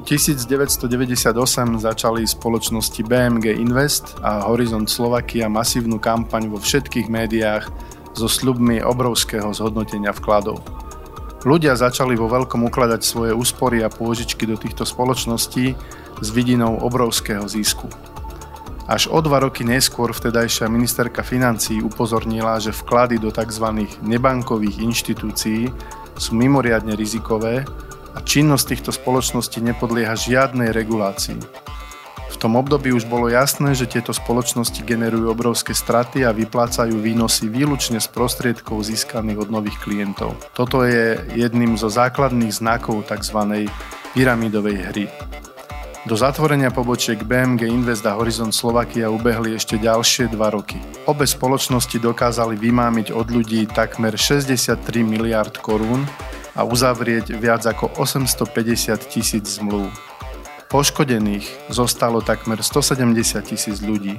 roku 1998 začali spoločnosti BMG Invest a Horizont Slovakia masívnu kampaň vo všetkých médiách so sľubmi obrovského zhodnotenia vkladov. Ľudia začali vo veľkom ukladať svoje úspory a pôžičky do týchto spoločností s vidinou obrovského zisku. Až o dva roky neskôr vtedajšia ministerka financí upozornila, že vklady do tzv. nebankových inštitúcií sú mimoriadne rizikové a činnosť týchto spoločností nepodlieha žiadnej regulácii. V tom období už bolo jasné, že tieto spoločnosti generujú obrovské straty a vyplácajú výnosy výlučne z prostriedkov získaných od nových klientov. Toto je jedným zo základných znakov tzv. pyramidovej hry. Do zatvorenia pobočiek BMG Invest a Horizon Slovakia ubehli ešte ďalšie dva roky. Obe spoločnosti dokázali vymámiť od ľudí takmer 63 miliard korún a uzavrieť viac ako 850 tisíc zmluv. Poškodených zostalo takmer 170 tisíc ľudí.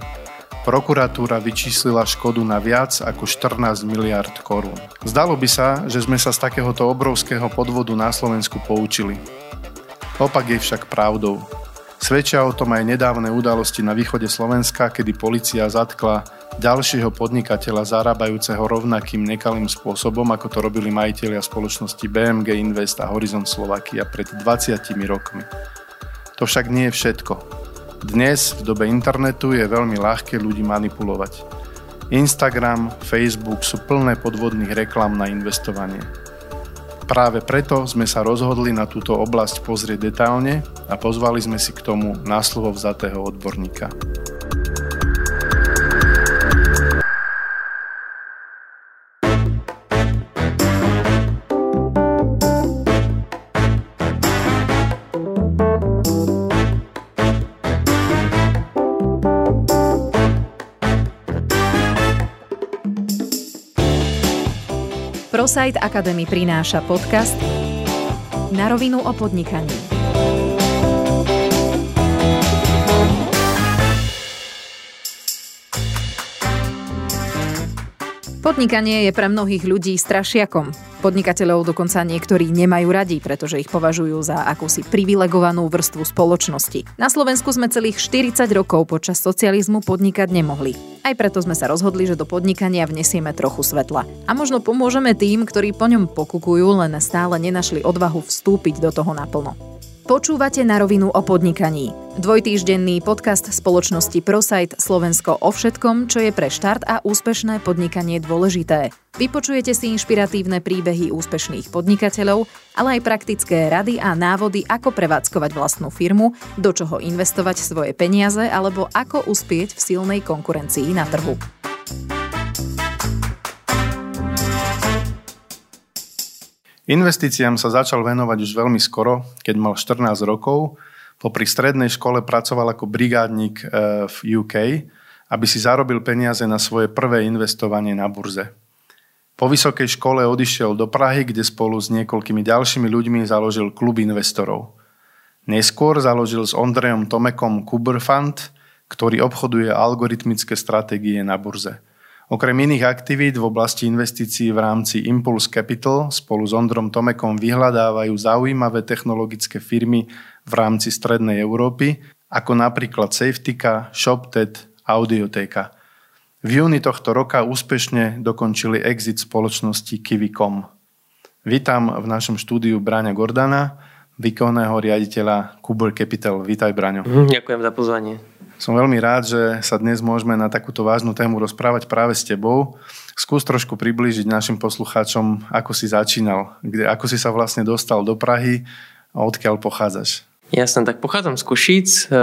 Prokuratúra vyčíslila škodu na viac ako 14 miliard korún. Zdalo by sa, že sme sa z takéhoto obrovského podvodu na Slovensku poučili. Opak je však pravdou. Svedčia o tom aj nedávne udalosti na východe Slovenska, kedy policia zatkla ďalšieho podnikateľa zarábajúceho rovnakým nekalým spôsobom, ako to robili majiteľia spoločnosti BMG Invest a Horizon Slovakia pred 20 rokmi. To však nie je všetko. Dnes v dobe internetu je veľmi ľahké ľudí manipulovať. Instagram, Facebook sú plné podvodných reklam na investovanie. Práve preto sme sa rozhodli na túto oblasť pozrieť detálne a pozvali sme si k tomu náslovo vzatého odborníka. ProSite Academy prináša podcast Na rovinu o podnikaní. Podnikanie je pre mnohých ľudí strašiakom. Podnikateľov dokonca niektorí nemajú radi, pretože ich považujú za akúsi privilegovanú vrstvu spoločnosti. Na Slovensku sme celých 40 rokov počas socializmu podnikať nemohli. Aj preto sme sa rozhodli, že do podnikania vnesieme trochu svetla. A možno pomôžeme tým, ktorí po ňom pokukujú, len stále nenašli odvahu vstúpiť do toho naplno. Počúvate na rovinu o podnikaní. Dvojtýždenný podcast spoločnosti ProSite Slovensko o všetkom, čo je pre štart a úspešné podnikanie dôležité. Vypočujete si inšpiratívne príbehy úspešných podnikateľov, ale aj praktické rady a návody, ako prevádzkovať vlastnú firmu, do čoho investovať svoje peniaze alebo ako uspieť v silnej konkurencii na trhu. Investíciám sa začal venovať už veľmi skoro, keď mal 14 rokov. Popri strednej škole pracoval ako brigádnik e, v UK, aby si zarobil peniaze na svoje prvé investovanie na burze. Po vysokej škole odišiel do Prahy, kde spolu s niekoľkými ďalšími ľuďmi založil klub investorov. Neskôr založil s Ondrejom Tomekom Kuber Fund, ktorý obchoduje algoritmické stratégie na burze. Okrem iných aktivít v oblasti investícií v rámci Impulse Capital spolu s Ondrom Tomekom vyhľadávajú zaujímavé technologické firmy v rámci Strednej Európy, ako napríklad Safetika, ShopTed, Audioteka. V júni tohto roka úspešne dokončili exit spoločnosti Kiwi.com. Vítam v našom štúdiu Bráňa Gordana, výkonného riaditeľa Kuber Capital. Vítaj, Braňo. Mhm, ďakujem za pozvanie. Som veľmi rád, že sa dnes môžeme na takúto vážnu tému rozprávať práve s tebou. Skús trošku priblížiť našim poslucháčom, ako si začínal, kde, ako si sa vlastne dostal do Prahy a odkiaľ pochádzaš. Jasne, tak pochádzam z Košíc eh,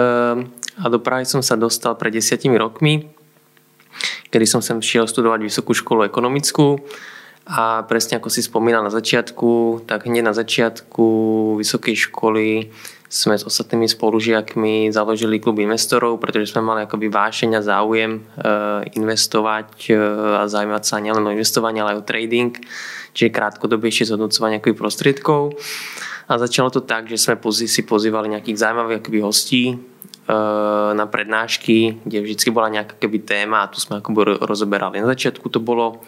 a do Prahy som sa dostal pred desiatimi rokmi, kedy som sem šiel študovať vysokú školu ekonomickú a presne ako si spomínal na začiatku, tak hneď na začiatku vysokej školy sme s ostatnými spolužiakmi založili klub investorov, pretože sme mali akoby vášeň a záujem e, investovať e, a zaujímať sa nielen o investovanie, ale aj o trading, čiže krátkodobejšie zhodnocovanie akoby prostriedkov. A začalo to tak, že sme si pozývali nejakých zaujímavých akoby hostí e, na prednášky, kde vždy bola nejaká keby téma a tu sme akoby rozoberali. Na začiatku to bolo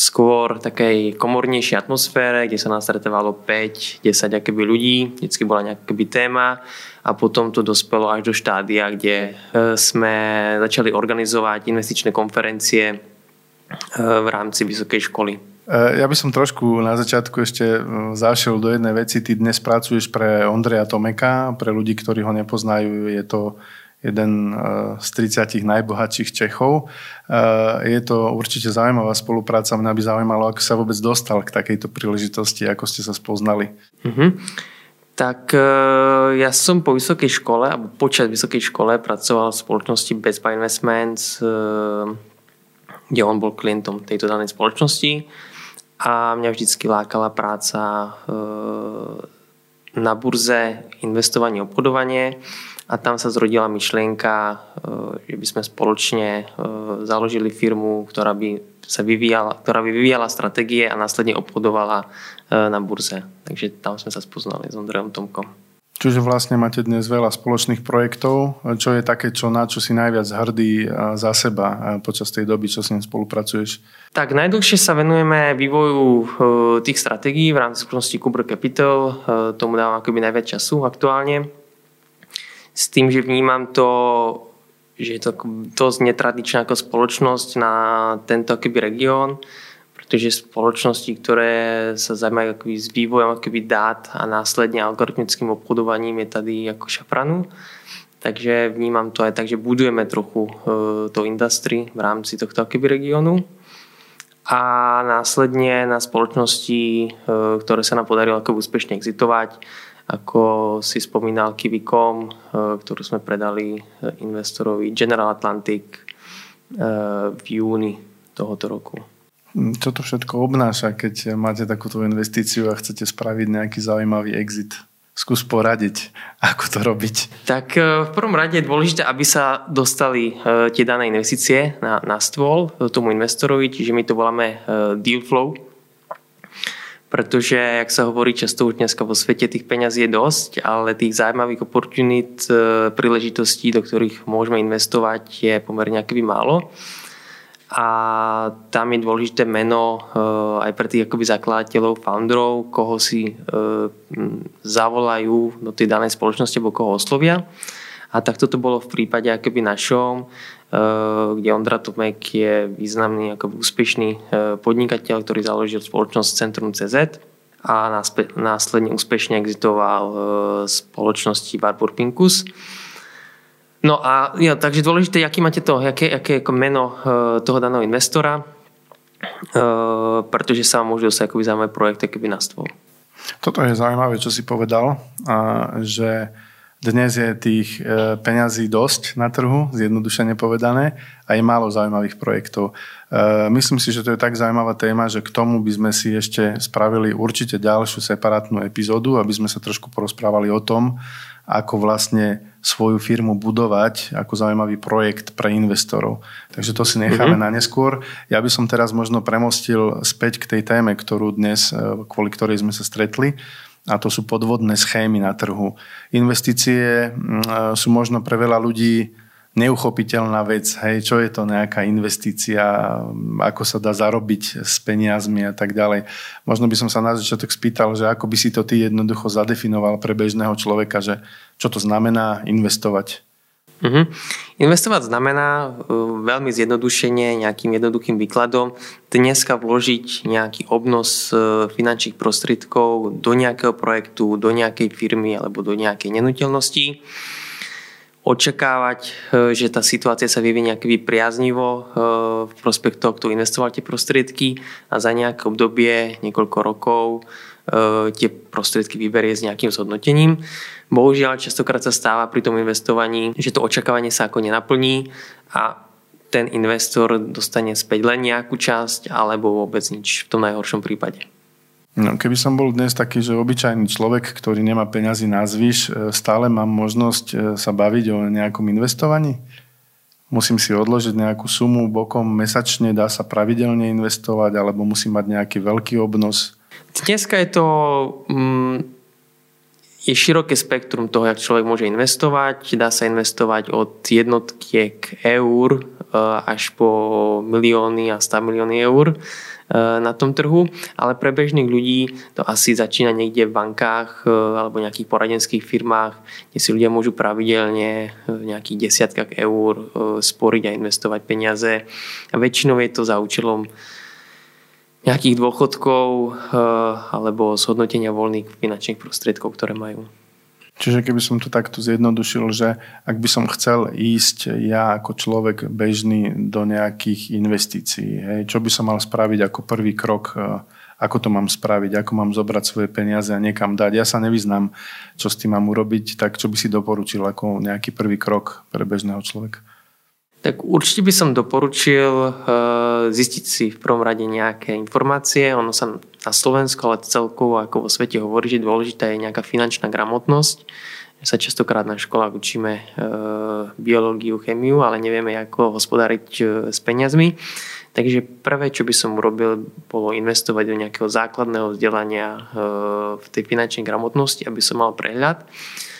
skôr takej komornejšej atmosfére, kde sa nás stretávalo 5-10 akoby ľudí, vždycky bola nejaká téma a potom to dospelo až do štádia, kde e, sme začali organizovať investičné konferencie e, v rámci vysokej školy. Ja by som trošku na začiatku ešte zašiel do jednej veci. Ty dnes pracuješ pre Ondreja Tomeka. Pre ľudí, ktorí ho nepoznajú, je to jeden eh, z 30 najbohatších Čechov. Eh, je to určite zaujímavá spolupráca. Mňa by zaujímalo, ako sa vôbec dostal k takejto príležitosti, ako ste sa spoznali. Mm-hmm. Tak eh, ja som po vysokej škole, alebo počas vysokej škole pracoval v spoločnosti Best Buy Investments, kde on bol klientom tejto danej spoločnosti a mňa vždycky lákala práca na burze, investovanie, obchodovanie a tam sa zrodila myšlienka, e, že by sme spoločne e, založili firmu, ktorá by sa vyvíjala, ktorá by vyvíjala stratégie a následne obchodovala e, na burze. Takže tam sme sa spoznali s Ondrejom Tomkom. Čiže vlastne máte dnes veľa spoločných projektov. Čo je také, čo, na čo si najviac hrdý za seba počas tej doby, čo s ním spolupracuješ? Tak najdlhšie sa venujeme vývoju tých stratégií v rámci spoločnosti Cooper Capital. Tomu dávam akoby najviac času aktuálne s tým, že vnímam to, že je to dosť netradičná ako spoločnosť na tento akýby región, pretože spoločnosti, ktoré sa zaujímajú akoby s vývojom akoby dát a následne algoritmickým obchodovaním je tady ako šafranu. Takže vnímam to aj tak, že budujeme trochu e, to industry v rámci tohto akoby regiónu. A následne na spoločnosti, e, ktoré sa nám podarilo ako úspešne exitovať, ako si spomínal Kivicom, eh, ktorú sme predali eh, investorovi General Atlantic eh, v júni tohoto roku. Čo to všetko obnáša, keď máte takúto investíciu a chcete spraviť nejaký zaujímavý exit? Skús poradiť, ako to robiť. Tak v prvom rade je dôležité, aby sa dostali tie dané investície na, na stôl tomu investorovi, čiže my to voláme deal flow pretože, jak sa hovorí často už dneska vo svete, tých peňazí je dosť, ale tých zaujímavých oportunít, e, príležitostí, do ktorých môžeme investovať, je pomerne akoby málo. A tam je dôležité meno e, aj pre tých akoby zakladateľov, founderov, koho si e, zavolajú do tej danej spoločnosti alebo koho oslovia. A tak toto bolo v prípade akoby našom. Eh, kde Ondra Tomek je významný ako úspešný eh, podnikateľ, ktorý založil spoločnosť Centrum CZ a následne úspešne exitoval eh, spoločnosti Barbour Pinkus. No a ja, takže dôležité, aký máte to, aké, aké ako meno toho daného investora, pretože sa môže dostať akoby zaujímavé projekty keby na stôl. Toto je zaujímavé, čo si povedal, že dnes je tých e, peňazí dosť na trhu, zjednodušene povedané, a je málo zaujímavých projektov. E, myslím si, že to je tak zaujímavá téma, že k tomu by sme si ešte spravili určite ďalšiu separátnu epizódu, aby sme sa trošku porozprávali o tom, ako vlastne svoju firmu budovať ako zaujímavý projekt pre investorov. Takže to si necháme mm-hmm. na neskôr. Ja by som teraz možno premostil späť k tej téme, ktorú dnes, e, kvôli ktorej sme sa stretli a to sú podvodné schémy na trhu. Investície mm, sú možno pre veľa ľudí neuchopiteľná vec, hej, čo je to nejaká investícia, ako sa dá zarobiť s peniazmi a tak ďalej. Možno by som sa na začiatok spýtal, že ako by si to ty jednoducho zadefinoval pre bežného človeka, že čo to znamená investovať. Uh-huh. Investovať znamená uh, veľmi zjednodušenie nejakým jednoduchým výkladom dneska vložiť nejaký obnos uh, finančných prostriedkov do nejakého projektu, do nejakej firmy alebo do nejakej nenutelnosti. Očakávať, uh, že tá situácia sa vyvinie nejaký priaznivo v prospech toho, kto investoval tie prostriedky a za nejaké obdobie, niekoľko rokov, tie prostriedky vyberie s nejakým zhodnotením. Bohužiaľ, častokrát sa stáva pri tom investovaní, že to očakávanie sa ako nenaplní a ten investor dostane späť len nejakú časť alebo vôbec nič v tom najhoršom prípade. No, keby som bol dnes taký, že obyčajný človek, ktorý nemá peňazí na zvyš, e, stále mám možnosť e, sa baviť o nejakom investovaní? Musím si odložiť nejakú sumu bokom mesačne, dá sa pravidelne investovať, alebo musím mať nejaký veľký obnos? Dneska je to mm, je široké spektrum toho, jak človek môže investovať. Dá sa investovať od jednotkiek eur až po milióny a 100 milióny eur na tom trhu, ale pre bežných ľudí to asi začína niekde v bankách alebo nejakých poradenských firmách, kde si ľudia môžu pravidelne v nejakých desiatkách eur sporiť a investovať peniaze. A väčšinou je to za účelom nejakých dôchodkov alebo zhodnotenia voľných finančných prostriedkov, ktoré majú. Čiže keby som to takto zjednodušil, že ak by som chcel ísť ja ako človek bežný do nejakých investícií, hej, čo by som mal spraviť ako prvý krok, e, ako to mám spraviť, ako mám zobrať svoje peniaze a niekam dať. Ja sa nevyznám, čo s tým mám urobiť, tak čo by si doporučil ako nejaký prvý krok pre bežného človeka? Tak určite by som doporučil e, zistiť si v prvom rade nejaké informácie. Ono sa na Slovensku, ale celkovo ako vo svete hovorí, že dôležitá je nejaká finančná gramotnosť. Sa častokrát na školách učíme e, biológiu, chemiu, ale nevieme, ako hospodáriť e, s peniazmi. Takže prvé, čo by som urobil, bolo investovať do nejakého základného vzdelania v tej finančnej gramotnosti, aby som mal prehľad.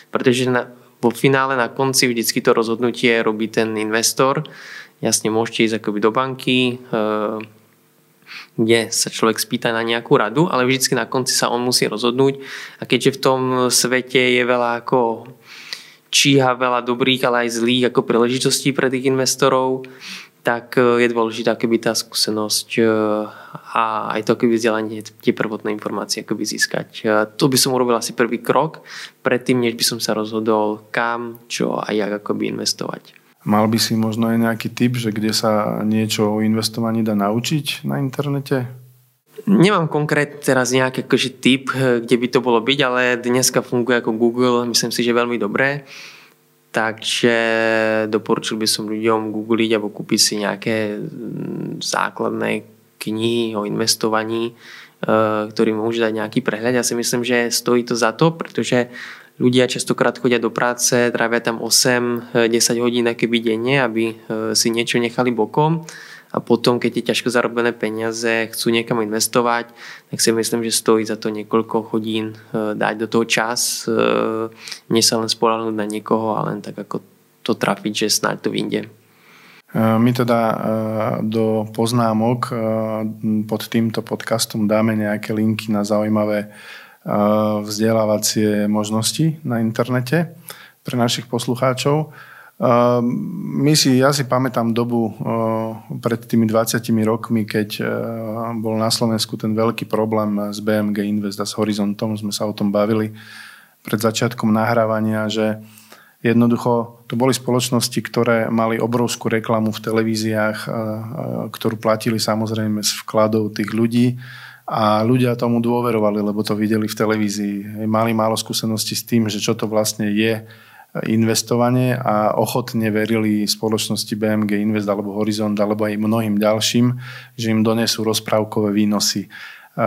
Pretože na, vo finále na konci vždycky to rozhodnutie robí ten investor. Jasne môžete ísť akoby do banky, eh, kde sa človek spýta na nejakú radu, ale vždycky na konci sa on musí rozhodnúť. A keďže v tom svete je veľa ako číha veľa dobrých, ale aj zlých ako príležitostí pre tých investorov, tak e, je dôležitá keby tá skúsenosť e, a aj to keby vzdelanie, tie prvotné informácie keby získať. E, to by som urobil asi prvý krok predtým, než by som sa rozhodol kam, čo a jak akoby investovať. Mal by si možno aj nejaký tip, že kde sa niečo o investovaní dá naučiť na internete? Nemám konkrétne teraz nejaký akože tip, kde by to bolo byť, ale dneska funguje ako Google, myslím si, že veľmi dobré. Takže doporučil by som ľuďom googliť alebo kúpiť si nejaké mm, základné knihy o investovaní, e, ktorým môžu dať nejaký prehľad. Ja si myslím, že stojí to za to, pretože ľudia častokrát chodia do práce, trávia tam 8-10 hodín keby denne, aby e, si niečo nechali bokom a potom, keď je ťažko zarobené peniaze, chcú niekam investovať, tak si myslím, že stojí za to niekoľko hodín e, dať do toho čas, e, nie sa len spolahnúť na niekoho a len tak ako to trafiť, že snáď to vyjde. E, my teda do poznámok pod týmto podcastom dáme nejaké linky na zaujímavé vzdelávacie možnosti na internete pre našich poslucháčov. Ehm, my si, ja si pamätám dobu ehm, pred tými 20 rokmi, keď ehm, bol na Slovensku ten veľký problém s BMG Invest a s Horizontom, sme sa o tom bavili pred začiatkom nahrávania, že jednoducho to boli spoločnosti, ktoré mali obrovskú reklamu v televíziách, ktorú platili samozrejme z vkladov tých ľudí a ľudia tomu dôverovali, lebo to videli v televízii. Mali málo skúsenosti s tým, že čo to vlastne je investovanie a ochotne verili spoločnosti BMG Invest alebo Horizont alebo aj mnohým ďalším, že im donesú rozprávkové výnosy. E,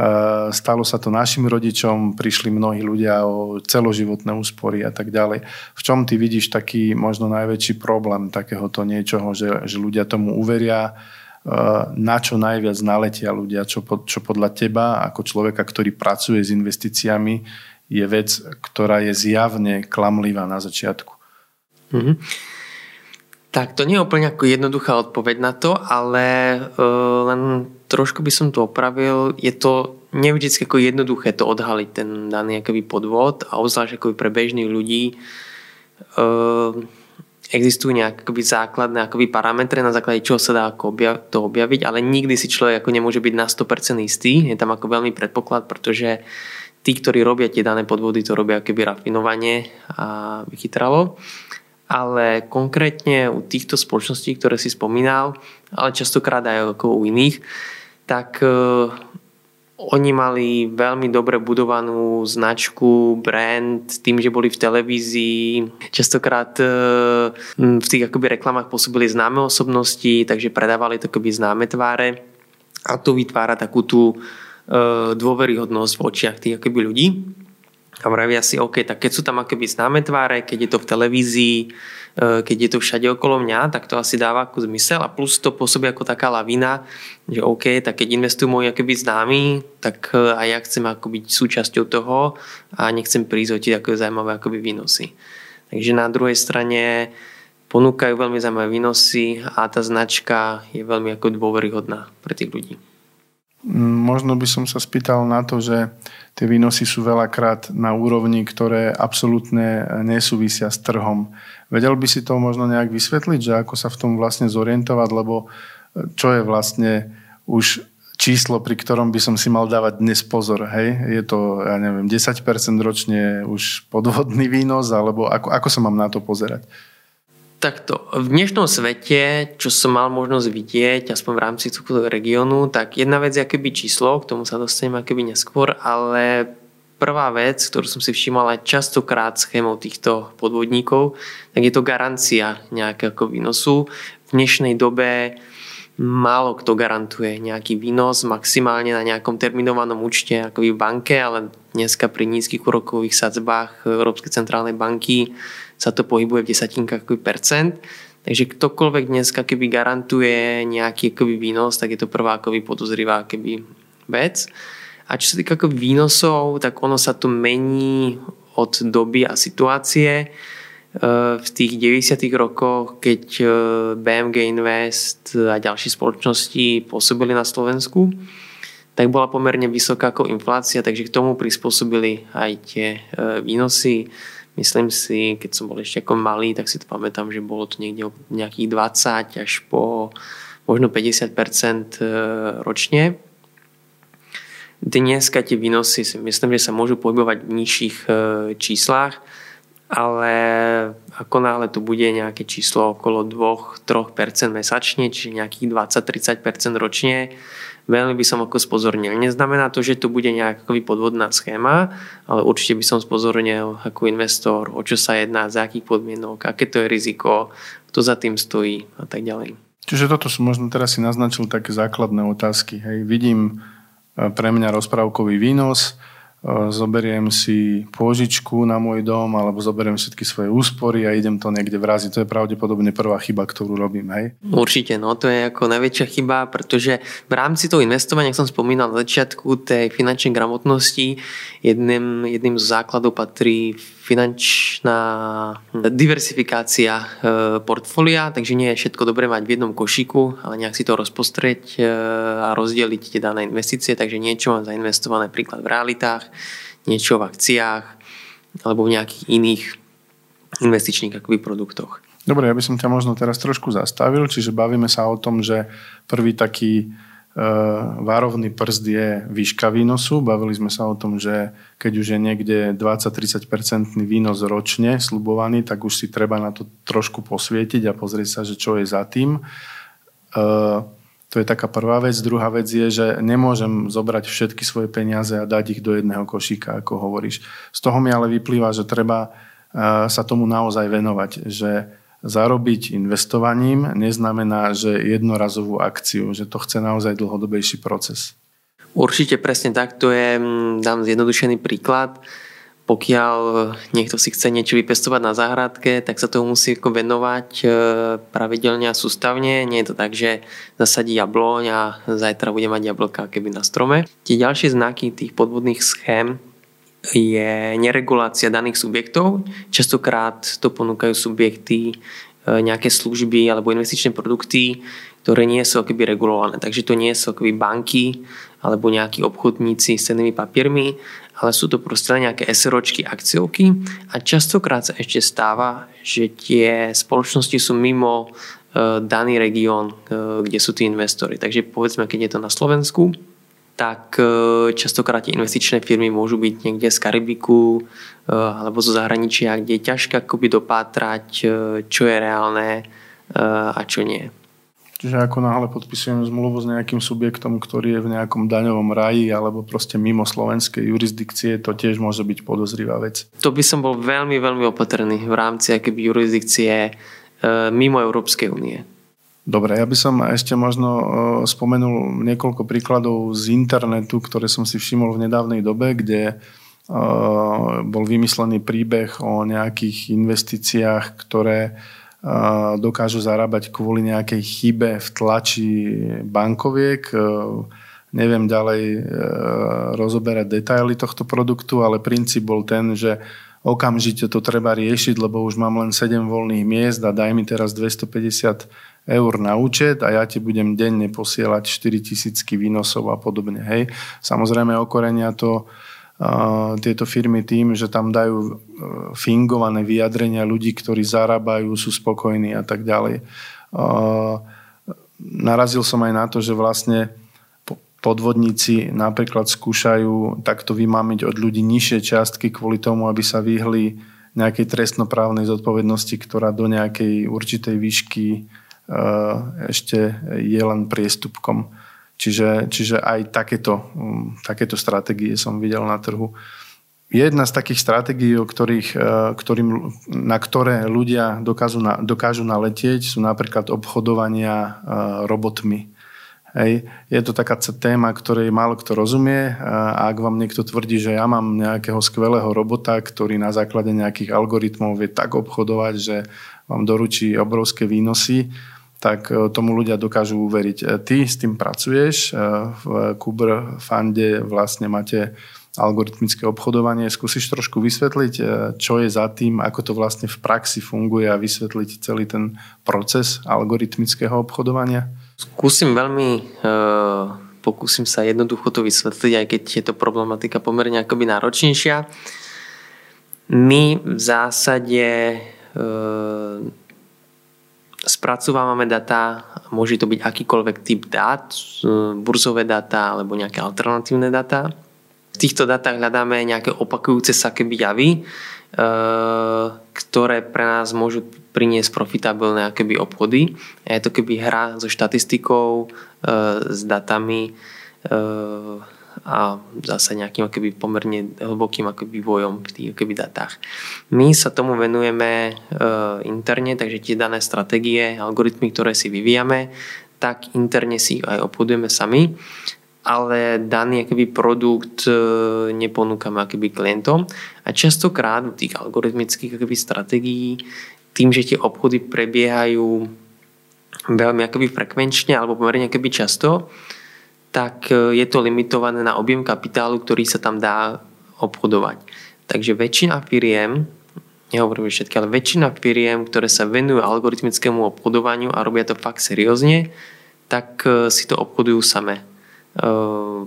stalo sa to našim rodičom, prišli mnohí ľudia o celoživotné úspory a tak ďalej. V čom ty vidíš taký možno najväčší problém takéhoto niečoho, že, že ľudia tomu uveria, e, na čo najviac naletia ľudia, čo, čo podľa teba ako človeka, ktorý pracuje s investíciami, je vec, ktorá je zjavne klamlivá na začiatku. Mm-hmm. Tak to nie je úplne ako jednoduchá odpoveď na to, ale uh, len trošku by som to opravil. Je to nevždy ako jednoduché to odhaliť, ten daný akoby podvod a obzvlášť akoby pre bežných ľudí uh, existujú nejaké akoby základné akoby parametre, na základe čoho sa dá ako objav, to objaviť, ale nikdy si človek ako nemôže byť na 100% istý. Je tam ako veľmi predpoklad, pretože tí, ktorí robia tie dané podvody, to robia keby rafinovanie a vychytralo. Ale konkrétne u týchto spoločností, ktoré si spomínal, ale častokrát aj ako u iných, tak uh, oni mali veľmi dobre budovanú značku, brand, tým, že boli v televízii. Častokrát uh, v tých akoby reklamách pôsobili známe osobnosti, takže predávali to akoby známe tváre a to vytvára takú tú E, dôveryhodnosť v očiach tých akoby ľudí a vravia si, OK, tak keď sú tam akoby známe tváre, keď je to v televízii, e, keď je to všade okolo mňa, tak to asi dáva ako zmysel a plus to pôsobí ako taká lavina, že OK, tak keď investujú moji akoby známi, tak e, aj ja chcem ako byť súčasťou toho a nechcem prísť o tie zaujímavé akoby výnosy. Takže na druhej strane ponúkajú veľmi zaujímavé výnosy a tá značka je veľmi ako dôveryhodná pre tých ľudí. Možno by som sa spýtal na to, že tie výnosy sú veľakrát na úrovni, ktoré absolútne nesúvisia s trhom. Vedel by si to možno nejak vysvetliť, že ako sa v tom vlastne zorientovať, lebo čo je vlastne už číslo, pri ktorom by som si mal dávať dnes pozor, hej? Je to, ja neviem, 10% ročne už podvodný výnos, alebo ako, ako sa mám na to pozerať? Takto, v dnešnom svete, čo som mal možnosť vidieť, aspoň v rámci tohto regiónu, tak jedna vec je akéby číslo, k tomu sa dostanem akéby neskôr, ale prvá vec, ktorú som si všimol aj častokrát schémou týchto podvodníkov, tak je to garancia nejakého výnosu. V dnešnej dobe málo kto garantuje nejaký výnos maximálne na nejakom terminovanom účte ako v banke, ale dneska pri nízkych úrokových sadzbách Európskej centrálnej banky sa to pohybuje v desatinkách percent. Takže ktokoľvek dneska keby garantuje nejaký akoby výnos, tak je to prvá akoby podozrivá akoby vec. A čo sa týka akoby výnosov, tak ono sa to mení od doby a situácie. E, v tých 90. rokoch, keď e, BMG Invest a ďalšie spoločnosti pôsobili na Slovensku, tak bola pomerne vysoká ako inflácia, takže k tomu prispôsobili aj tie e, výnosy. Myslím si, keď som bol ešte ako malý, tak si to pamätám, že bolo to niekde nejakých 20 až po možno 50% e, ročne. Dneska tie výnosy si myslím, že sa môžu pohybovať v nižších e, číslach, ale ako náhle tu bude nejaké číslo okolo 2-3% mesačne, čiže nejakých 20-30% ročne, veľmi by som ako spozornil. Neznamená to, že to bude nejaká podvodná schéma, ale určite by som spozornil ako investor, o čo sa jedná, za akých podmienok, aké to je riziko, kto za tým stojí a tak ďalej. Čiže toto som možno teraz si naznačil také základné otázky. Hej, vidím e, pre mňa rozprávkový výnos, zoberiem si pôžičku na môj dom alebo zoberiem všetky svoje úspory a idem to niekde vraziť. To je pravdepodobne prvá chyba, ktorú robím, hej? Určite, no to je ako najväčšia chyba, pretože v rámci toho investovania, ako som spomínal na začiatku tej finančnej gramotnosti, jedným, jedným z základov patrí finančná diversifikácia e, portfólia, takže nie je všetko dobré mať v jednom košíku, ale nejak si to rozpostrieť e, a rozdeliť tie dané investície, takže niečo mám zainvestované príklad v realitách, niečo v akciách alebo v nejakých iných investičných akoby produktoch. Dobre, ja by som ťa možno teraz trošku zastavil, čiže bavíme sa o tom, že prvý taký Eh, várovný prst je výška výnosu. Bavili sme sa o tom, že keď už je niekde 20-30% výnos ročne slubovaný, tak už si treba na to trošku posvietiť a pozrieť sa, že čo je za tým. Eh, to je taká prvá vec. Druhá vec je, že nemôžem zobrať všetky svoje peniaze a dať ich do jedného košíka, ako hovoríš. Z toho mi ale vyplýva, že treba eh, sa tomu naozaj venovať, že zarobiť investovaním neznamená, že jednorazovú akciu, že to chce naozaj dlhodobejší proces. Určite presne tak, to je, mm, dám zjednodušený príklad, pokiaľ niekto si chce niečo vypestovať na záhradke, tak sa tomu musí venovať e, pravidelne a sústavne. Nie je to tak, že zasadí jabloň a zajtra bude mať jablka keby na strome. Tie ďalšie znaky tých podvodných schém je neregulácia daných subjektov. Častokrát to ponúkajú subjekty, e, nejaké služby alebo investičné produkty, ktoré nie sú akoby regulované. Takže to nie sú akoby banky alebo nejakí obchodníci s cennými papiermi, ale sú to proste nejaké SROčky, akciovky a častokrát sa ešte stáva, že tie spoločnosti sú mimo e, daný región, e, kde sú tí investori. Takže povedzme, keď je to na Slovensku, tak e, častokrát tie investičné firmy môžu byť niekde z Karibiku e, alebo zo zahraničia, kde je ťažké akoby dopátrať, e, čo je reálne a čo nie. Čiže ako náhle podpisujem zmluvu s nejakým subjektom, ktorý je v nejakom daňovom raji alebo proste mimo slovenskej jurisdikcie, to tiež môže byť podozrivá vec. To by som bol veľmi, veľmi opatrný v rámci akéby jurisdikcie mimo Európskej únie. Dobre, ja by som ešte možno e, spomenul niekoľko príkladov z internetu, ktoré som si všimol v nedávnej dobe, kde e, bol vymyslený príbeh o nejakých investíciách, ktoré e, dokážu zarábať kvôli nejakej chybe v tlači bankoviek. Neviem ďalej rozoberať detaily tohto produktu, ale princíp bol ten, že okamžite to treba riešiť, lebo už mám len 7 voľných miest a daj mi teraz 250 eur na účet a ja ti budem denne posielať 4000 výnosov a podobne. Hej. Samozrejme okorenia to uh, tieto firmy tým, že tam dajú uh, fingované vyjadrenia ľudí, ktorí zarábajú, sú spokojní a tak ďalej. Uh, narazil som aj na to, že vlastne podvodníci napríklad skúšajú takto vymámiť od ľudí nižšie čiastky kvôli tomu, aby sa vyhli nejakej trestnoprávnej zodpovednosti, ktorá do nejakej určitej výšky ešte je len priestupkom. Čiže, čiže aj takéto, mm, takéto stratégie som videl na trhu. Jedna z takých stratégií, o ktorých, e, ktorým, na ktoré ľudia dokážu, na, dokážu naletieť, sú napríklad obchodovania e, robotmi. Hej. Je to taká téma, ktorej málo kto rozumie a ak vám niekto tvrdí, že ja mám nejakého skvelého robota, ktorý na základe nejakých algoritmov vie tak obchodovať, že vám doručí obrovské výnosy, tak e, tomu ľudia dokážu uveriť. E, ty s tým pracuješ, e, v Kuber Fande vlastne máte algoritmické obchodovanie. Skúsiš trošku vysvetliť, čo je za tým, ako to vlastne v praxi funguje a vysvetliť celý ten proces algoritmického obchodovania? Skúsim veľmi, pokúsim sa jednoducho to vysvetliť, aj keď je to problematika pomerne akoby náročnejšia. My v zásade spracovávame data, môže to byť akýkoľvek typ dát, burzové data alebo nejaké alternatívne data. V týchto datách hľadáme nejaké opakujúce sa keby javy, ktoré pre nás môžu priniesť profitabilné akéby obchody. Je to keby hra so štatistikou, e, s datami e, a zase nejakým akoby pomerne hlbokým akoby vývojom v tých akoby datách. My sa tomu venujeme e, interne, takže tie dané stratégie, algoritmy, ktoré si vyvíjame, tak interne si ich aj obchodujeme sami ale daný akýby produkt e, neponúkame akýby klientom a častokrát u tých algoritmických akýby stratégií tým, že tie obchody prebiehajú veľmi akoby frekvenčne alebo pomerne akoby často, tak e, je to limitované na objem kapitálu, ktorý sa tam dá obchodovať. Takže väčšina firiem, nehovorím všetky, ale väčšina firiem, ktoré sa venujú algoritmickému obchodovaniu a robia to fakt seriózne, tak e, si to obchodujú same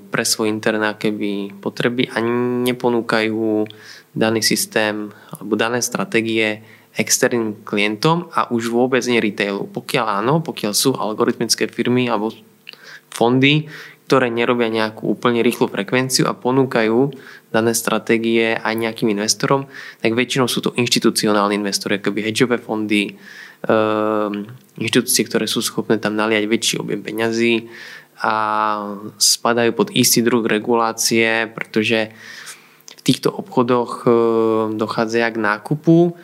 pre svoje interné keby potreby a neponúkajú daný systém alebo dané stratégie externým klientom a už vôbec nie retailu. Pokiaľ áno, pokiaľ sú algoritmické firmy alebo fondy, ktoré nerobia nejakú úplne rýchlu frekvenciu a ponúkajú dané stratégie aj nejakým investorom, tak väčšinou sú to inštitucionálni investori, akoby hedžové fondy, um, inštitúcie, ktoré sú schopné tam naliať väčší objem peňazí, a spadajú pod istý druh regulácie, pretože v týchto obchodoch e, dochádza k nákupu,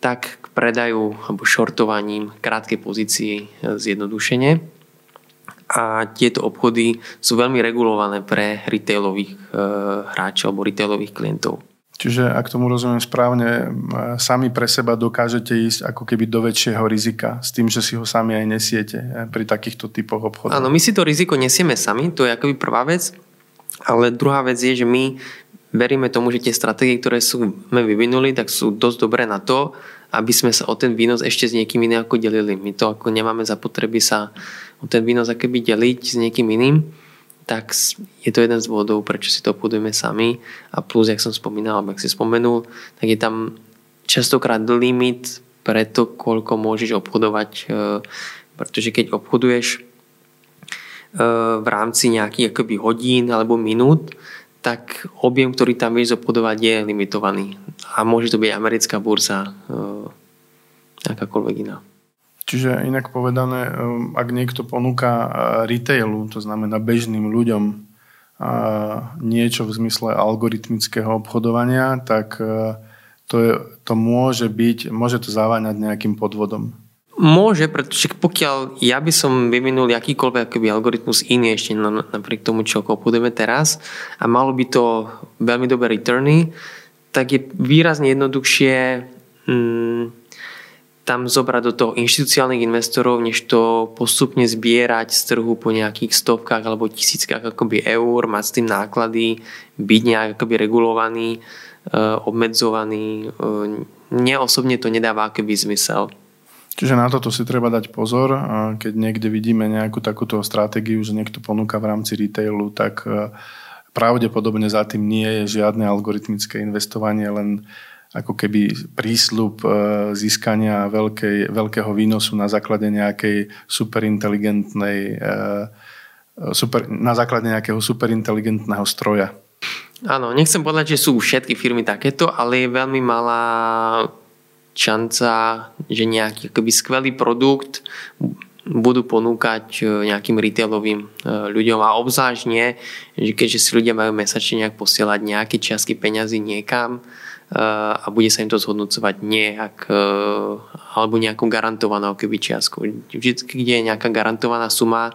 tak k predaju alebo šortovaním krátkej pozícii e, zjednodušene. A tieto obchody sú veľmi regulované pre retailových e, hráčov alebo retailových klientov. Čiže ak tomu rozumiem správne, sami pre seba dokážete ísť ako keby do väčšieho rizika s tým, že si ho sami aj nesiete pri takýchto typoch obchodov. Áno, my si to riziko nesieme sami, to je akoby prvá vec, ale druhá vec je, že my veríme tomu, že tie stratégie, ktoré sme vyvinuli, tak sú dosť dobré na to, aby sme sa o ten výnos ešte s niekým iným ako delili. My to ako nemáme za potreby sa ten výnos akoby deliť s niekým iným tak je to jeden z dôvodov, prečo si to obchodujeme sami a plus, jak som spomínal, alebo ak si spomenul, tak je tam častokrát limit pre to, koľko môžeš obchodovať, e, pretože keď obchoduješ e, v rámci nejakých akoby hodín alebo minút, tak objem, ktorý tam vieš obchodovať je limitovaný. A môže to byť americká burza, e, akákoľvek iná. Čiže inak povedané, um, ak niekto ponúka uh, retailu, to znamená bežným ľuďom, uh, niečo v zmysle algoritmického obchodovania, tak uh, to, je, to môže byť, môže to zaváňať nejakým podvodom. Môže, pretože pokiaľ ja by som vyvinul akýkoľvek akýby algoritmus iný ešte napriek tomu, čo obchodujeme teraz a malo by to veľmi dobré returny, tak je výrazne jednoduchšie hmm, tam zobrať do toho inštitucionálnych investorov, než to postupne zbierať z trhu po nejakých stovkách alebo tisíckach akoby eur, mať s tým náklady, byť nejak akoby regulovaný, e, obmedzovaný. E, mne osobne to nedáva akoby zmysel. Čiže na toto si treba dať pozor. Keď niekde vidíme nejakú takúto stratégiu, že niekto ponúka v rámci retailu, tak e, pravdepodobne za tým nie je žiadne algoritmické investovanie, len ako keby prísľub e, získania veľkej, veľkého výnosu na základe nejakej superinteligentnej e, super, na základe nejakého superinteligentného stroja. Áno, nechcem povedať, že sú všetky firmy takéto, ale je veľmi malá šanca, že nejaký akoby skvelý produkt budú ponúkať e, nejakým retailovým ľuďom a obzvlášť nie, že keďže si ľudia majú mesačne nejak posielať nejaké čiastky peňazí niekam a bude sa im to zhodnocovať nejak alebo nejakú garantovanú keby čiastku. Vždy, kde je nejaká garantovaná suma,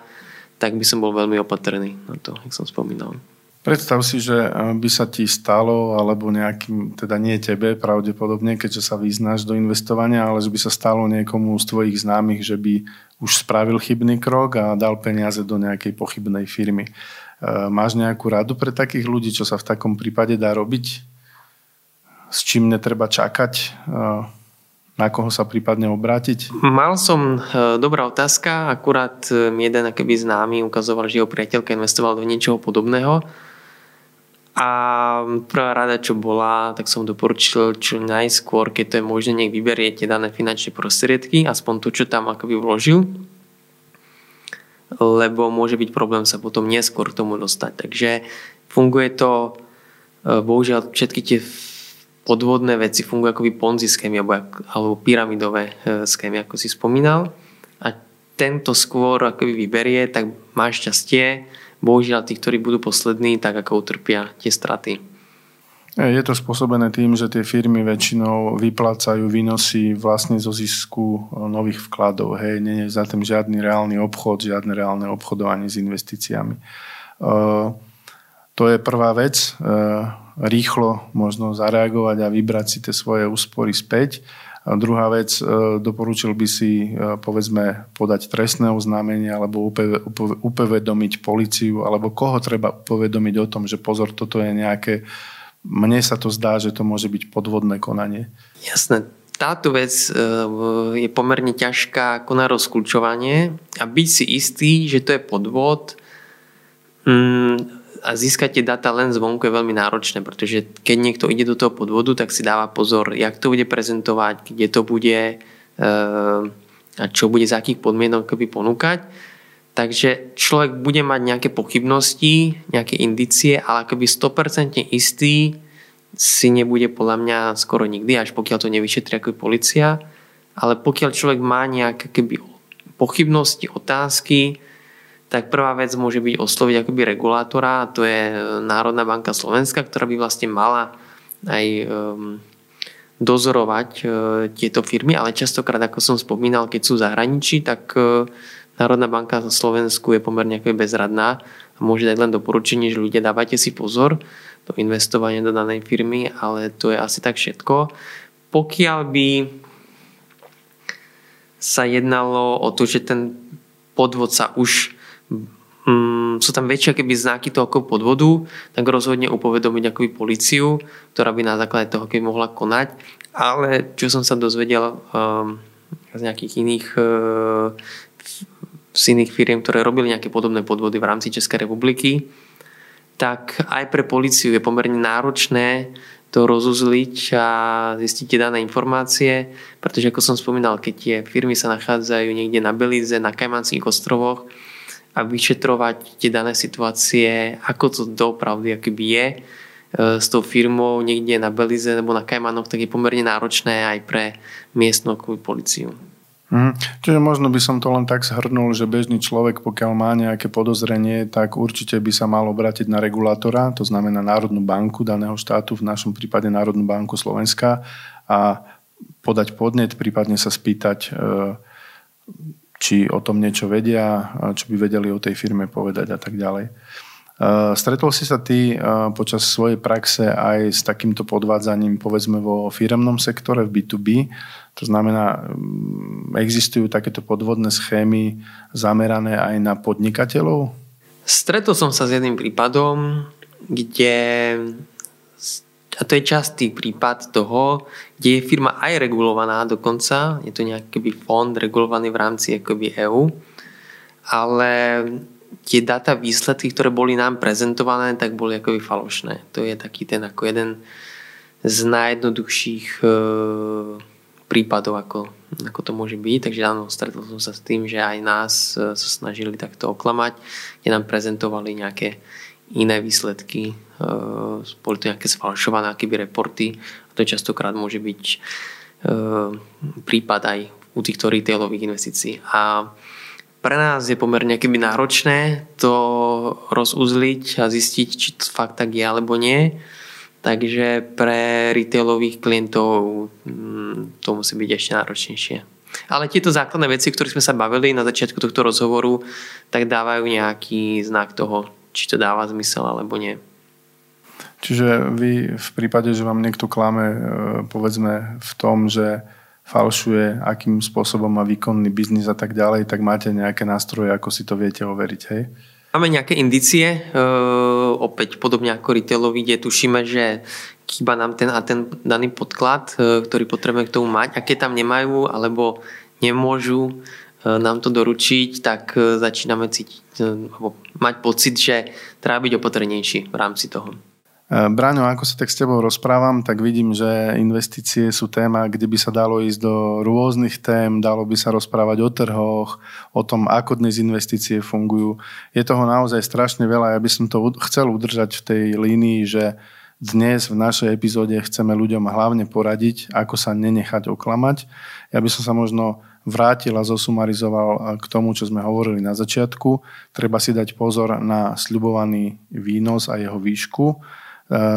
tak by som bol veľmi opatrný na to, jak som spomínal. Predstav si, že eh, by sa ti stalo, alebo nejakým, teda nie tebe pravdepodobne, keďže sa vyznáš do investovania, ale že by sa stalo niekomu z tvojich známych, že by už spravil chybný krok a dal peniaze do nejakej pochybnej firmy. Eh, máš nejakú radu pre takých ľudí, čo sa v takom prípade dá robiť? S čím netreba čakať? Eh, na koho sa prípadne obrátiť? Mal som dobrá otázka, akurát mi jeden akýby známy ukazoval, že jeho priateľka investoval do niečoho podobného a prvá rada, čo bola, tak som doporučil čo najskôr, keď to je možné, nech vyberiete dané finančné prostriedky, aspoň to, čo tam akoby vložil, lebo môže byť problém sa potom neskôr k tomu dostať. Takže funguje to, e, bohužiaľ všetky tie podvodné veci fungujú akoby ponzi schémy alebo, alebo pyramidové e, schémy, ako si spomínal. A tento skôr akoby vyberie, tak má šťastie, bohužiaľ tí, ktorí budú poslední, tak ako utrpia tie straty. Je to spôsobené tým, že tie firmy väčšinou vyplácajú výnosy vlastne zo zisku e, nových vkladov. Hej, nie je za tým žiadny reálny obchod, žiadne reálne obchodovanie s investíciami. E, to je prvá vec. E, rýchlo možno zareagovať a vybrať si tie svoje úspory späť. A druhá vec, e, doporučil by si, e, povedzme, podať trestné oznámenie alebo upovedomiť policiu, alebo koho treba upovedomiť o tom, že pozor, toto je nejaké, mne sa to zdá, že to môže byť podvodné konanie. Jasné. Táto vec je pomerne ťažká ako na rozklúčovanie a byť si istý, že to je podvod, mm, a získať tie data len zvonku je veľmi náročné, pretože keď niekto ide do toho podvodu, tak si dáva pozor, jak to bude prezentovať, kde to bude eh, a čo bude za akých podmienok keby ponúkať. Takže človek bude mať nejaké pochybnosti, nejaké indície, ale akoby 100% istý si nebude podľa mňa skoro nikdy, až pokiaľ to nevyšetrí ako policia. Ale pokiaľ človek má nejaké keby pochybnosti, otázky, tak prvá vec môže byť osloviť akoby regulátora, to je Národná banka Slovenska, ktorá by vlastne mala aj um, dozorovať uh, tieto firmy, ale častokrát, ako som spomínal, keď sú v zahraničí, tak uh, Národná banka na Slovensku je pomerne akoby bezradná a môže dať len doporučenie, že ľudia dávajte si pozor do investovania do danej firmy, ale to je asi tak všetko. Pokiaľ by sa jednalo o to, že ten podvod sa už mm, sú tam väčšie keby znaky toho ako podvodu, tak rozhodne upovedomiť akoby policiu, ktorá by na základe toho keby mohla konať. Ale čo som sa dozvedel um, z nejakých iných uh, z iných firiem, ktoré robili nejaké podobné podvody v rámci Českej republiky, tak aj pre policiu je pomerne náročné to rozuzliť a zistiť dané informácie, pretože ako som spomínal, keď tie firmy sa nachádzajú niekde na Belize, na Kajmanských ostrovoch, a vyšetrovať tie dané situácie, ako to doopravdy akoby je e, s tou firmou niekde na Belize nebo na Kajmanoch, tak je pomerne náročné aj pre miestnu policiu. Mm. Čiže možno by som to len tak zhrnul, že bežný človek, pokiaľ má nejaké podozrenie, tak určite by sa mal obrátiť na regulátora, to znamená Národnú banku daného štátu, v našom prípade Národnú banku Slovenska a podať podnet, prípadne sa spýtať e, či o tom niečo vedia, čo by vedeli o tej firme povedať a tak ďalej. Stretol si sa ty počas svojej praxe aj s takýmto podvádzaním, povedzme, vo firemnom sektore, v B2B? To znamená, mm, existujú takéto podvodné schémy zamerané aj na podnikateľov? Stretol som sa s jedným prípadom, kde a to je častý prípad toho, kde je firma aj regulovaná dokonca, je to nejaký fond regulovaný v rámci akoby EU, ale tie data výsledky, ktoré boli nám prezentované, tak boli akoby falošné. To je taký ten ako jeden z najjednoduchších e, prípadov, ako, ako to môže byť. Takže áno, stretol som sa s tým, že aj nás e, sa snažili takto oklamať, kde nám prezentovali nejaké iné výsledky, boli to nejaké sfalšované akéby reporty a to častokrát môže byť uh, prípad aj u týchto retailových investícií. A pre nás je pomerne keby náročné to rozuzliť a zistiť, či to fakt tak je alebo nie. Takže pre retailových klientov mm, to musí byť ešte náročnejšie. Ale tieto základné veci, o ktorých sme sa bavili na začiatku tohto rozhovoru, tak dávajú nejaký znak toho, či to dáva zmysel alebo nie. Čiže vy v prípade, že vám niekto klame, e, povedzme v tom, že falšuje, akým spôsobom má výkonný biznis a tak ďalej, tak máte nejaké nástroje, ako si to viete overiť, hej? Máme nejaké indície, e, opäť podobne ako retailovi, kde tušíme, že chýba nám ten a ten daný podklad, e, ktorý potrebujeme k tomu mať a keď tam nemajú alebo nemôžu E, nám to doručiť, tak e, začíname cítiť, alebo mať pocit, že treba byť opatrnejší v rámci toho. Braňo, ako sa tak s tebou rozprávam, tak vidím, že investície sú téma, kde by sa dalo ísť do rôznych tém, dalo by sa rozprávať o trhoch, o tom, ako dnes investície fungujú. Je toho naozaj strašne veľa. Ja by som to chcel udržať v tej línii, že dnes v našej epizóde chceme ľuďom hlavne poradiť, ako sa nenechať oklamať. Ja by som sa možno vrátil a zosumarizoval k tomu, čo sme hovorili na začiatku. Treba si dať pozor na sľubovaný výnos a jeho výšku. E,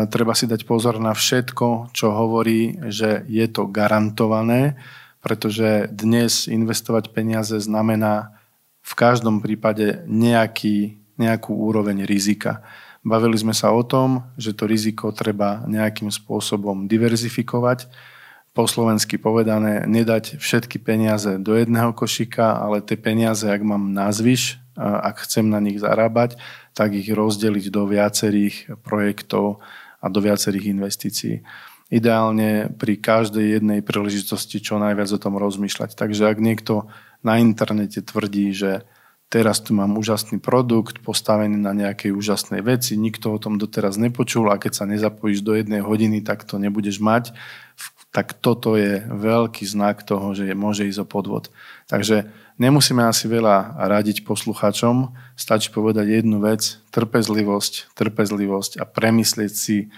treba si dať pozor na všetko, čo hovorí, že je to garantované, pretože dnes investovať peniaze znamená v každom prípade nejaký, nejakú úroveň rizika. Bavili sme sa o tom, že to riziko treba nejakým spôsobom diverzifikovať po slovensky povedané, nedať všetky peniaze do jedného košíka, ale tie peniaze, ak mám nazvyš, ak chcem na nich zarábať, tak ich rozdeliť do viacerých projektov a do viacerých investícií. Ideálne pri každej jednej príležitosti čo najviac o tom rozmýšľať. Takže ak niekto na internete tvrdí, že teraz tu mám úžasný produkt postavený na nejakej úžasnej veci, nikto o tom doteraz nepočul a keď sa nezapojíš do jednej hodiny, tak to nebudeš mať, tak toto je veľký znak toho, že môže ísť o podvod. Takže nemusíme asi veľa radiť posluchačom, stačí povedať jednu vec, trpezlivosť, trpezlivosť a premyslieť si,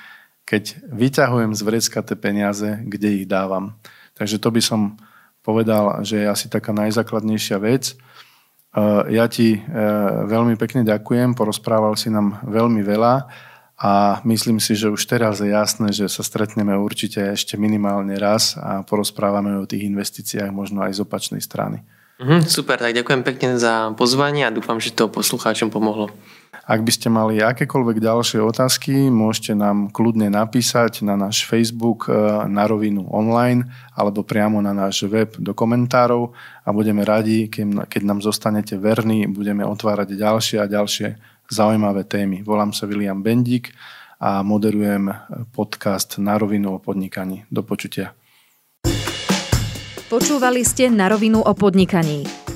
keď vyťahujem z vrecka tie peniaze, kde ich dávam. Takže to by som povedal, že je asi taká najzákladnejšia vec. Ja ti e, veľmi pekne ďakujem, porozprával si nám veľmi veľa a myslím si, že už teraz je jasné, že sa stretneme určite ešte minimálne raz a porozprávame o tých investíciách možno aj z opačnej strany. Mhm, super, tak ďakujem pekne za pozvanie a dúfam, že to poslucháčom pomohlo. Ak by ste mali akékoľvek ďalšie otázky, môžete nám kľudne napísať na náš Facebook e, na rovinu online alebo priamo na náš web do komentárov a budeme radi, keď nám zostanete verní, budeme otvárať ďalšie a ďalšie zaujímavé témy. Volám sa William Bendík a moderujem podcast Na rovinu o podnikaní. Do počutia. Počúvali ste Na rovinu o podnikaní.